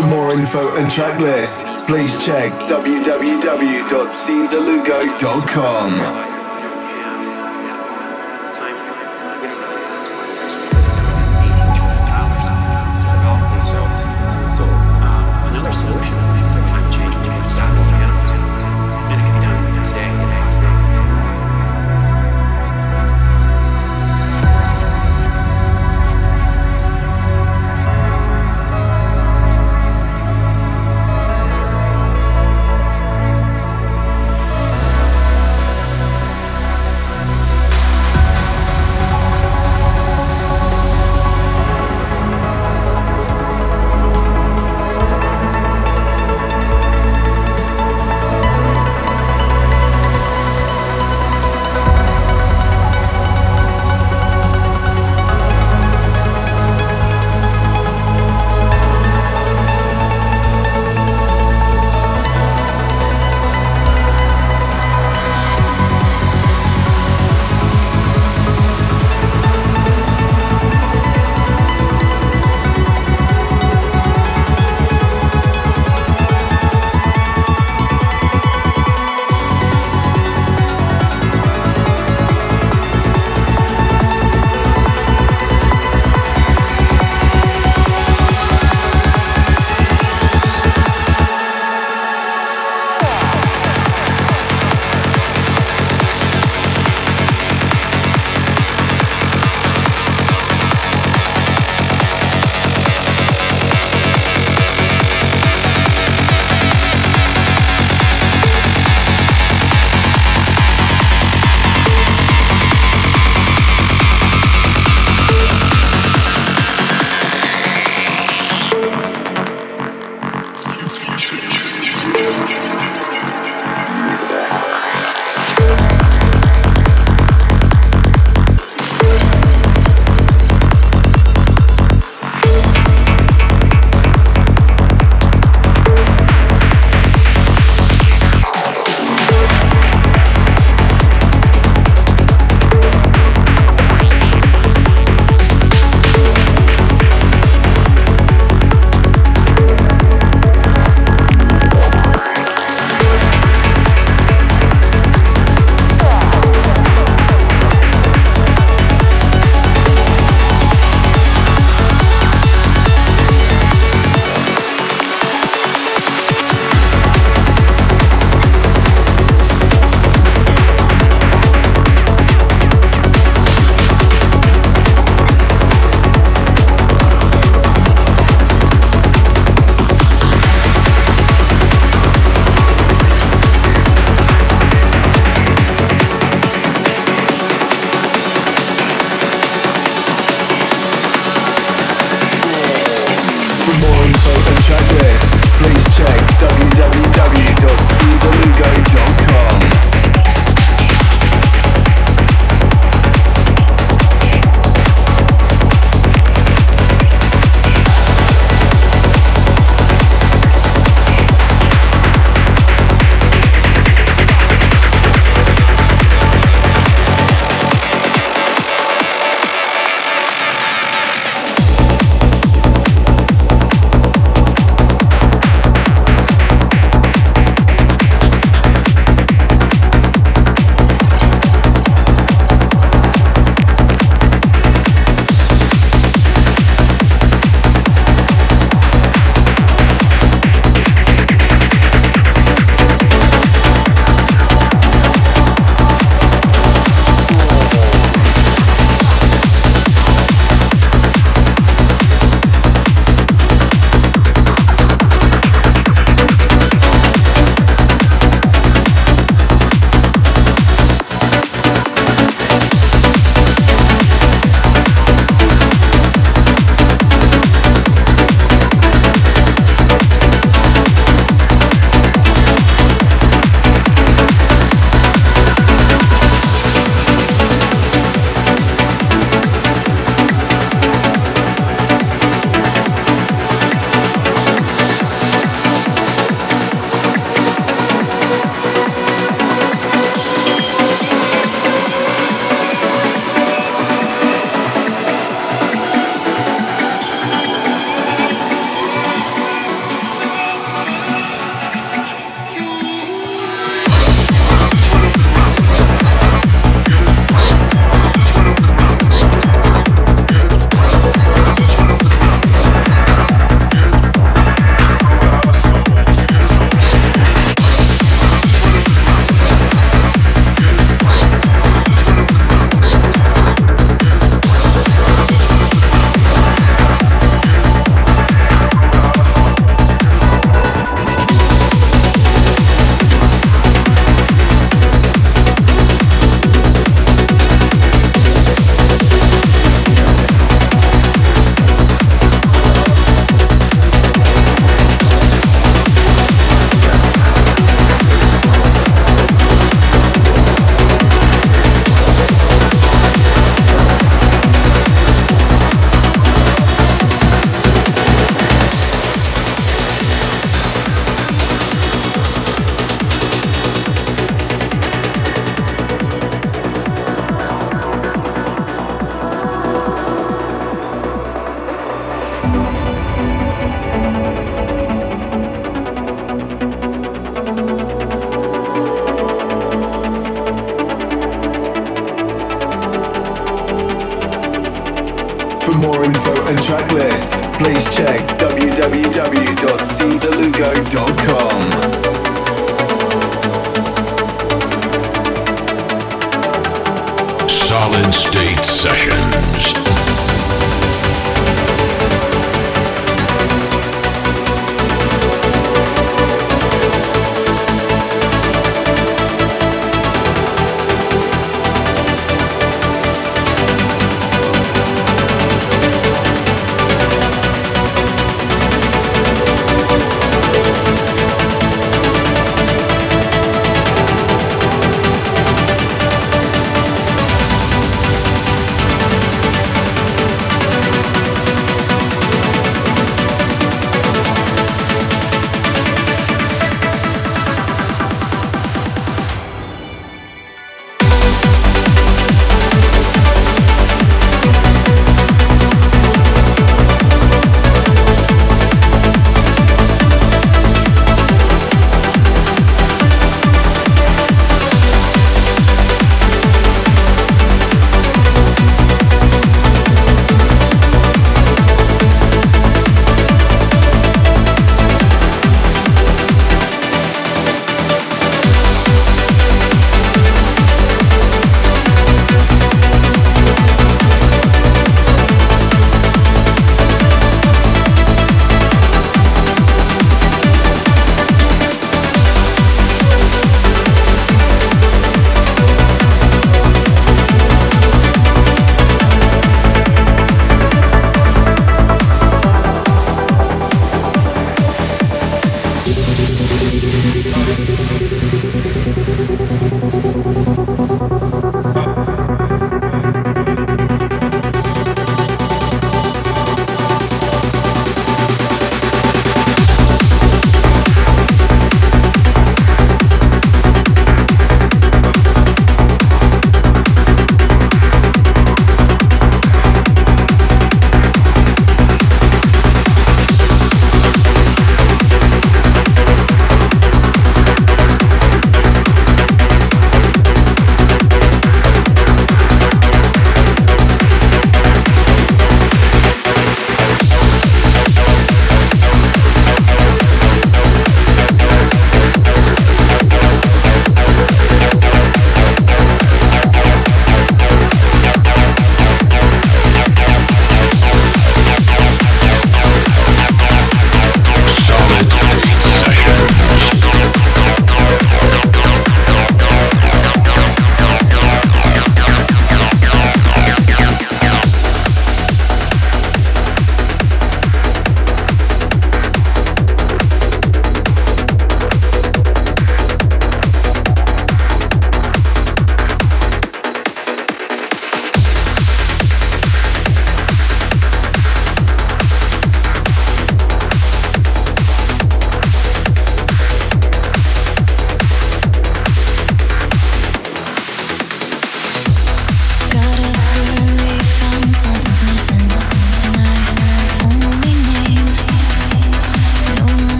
For more info and track list, please check www.scenesalugo.com.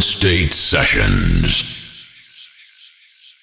State Sessions.